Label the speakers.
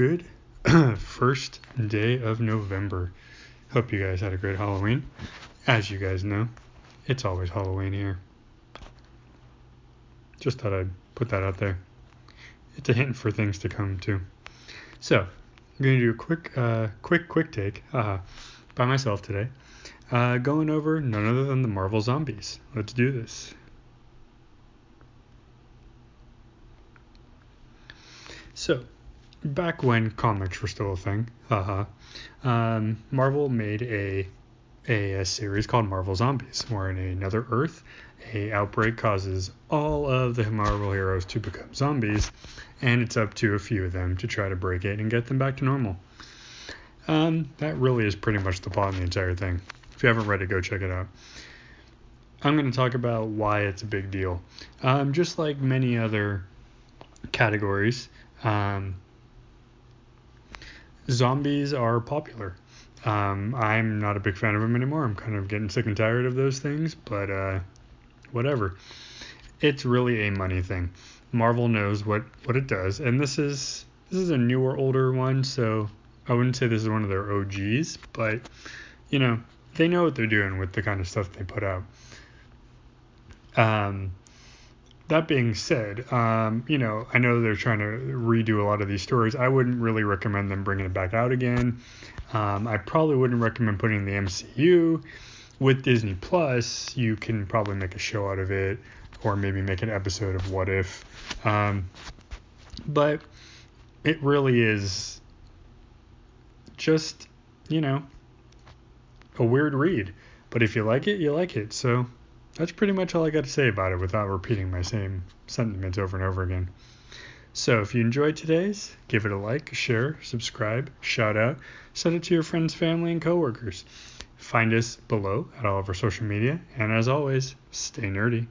Speaker 1: good first day of November. Hope you guys had a great Halloween. As you guys know, it's always Halloween here. Just thought I'd put that out there. It's a hint for things to come too. So, I'm going to do a quick, uh, quick, quick take uh, by myself today. Uh, going over none other than the Marvel Zombies. Let's do this. So, back when comics were still a thing, haha, um, Marvel made a, a, a series called Marvel Zombies, where in another Earth, a outbreak causes all of the Marvel heroes to become zombies, and it's up to a few of them to try to break it and get them back to normal. Um, that really is pretty much the plot of the entire thing. If you haven't read it, go check it out. I'm going to talk about why it's a big deal. Um, just like many other categories, um, zombies are popular. Um, I'm not a big fan of them anymore. I'm kind of getting sick and tired of those things, but uh, whatever. It's really a money thing. Marvel knows what, what it does, and this is this is a newer, older one, so I wouldn't say this is one of their OGs, but you know they know what they're doing with the kind of stuff they put out. Um, that being said, um, you know, I know they're trying to redo a lot of these stories. I wouldn't really recommend them bringing it back out again. Um, I probably wouldn't recommend putting the MCU. With Disney Plus, you can probably make a show out of it, or maybe make an episode of What If. Um, but it really is just, you know, a weird read. But if you like it, you like it. So that's pretty much all I got to say about it without repeating my same sentiments over and over again. So if you enjoyed today's, give it a like, share, subscribe, shout out, send it to your friends, family, and coworkers. Find us below at all of our social media, and as always, stay nerdy.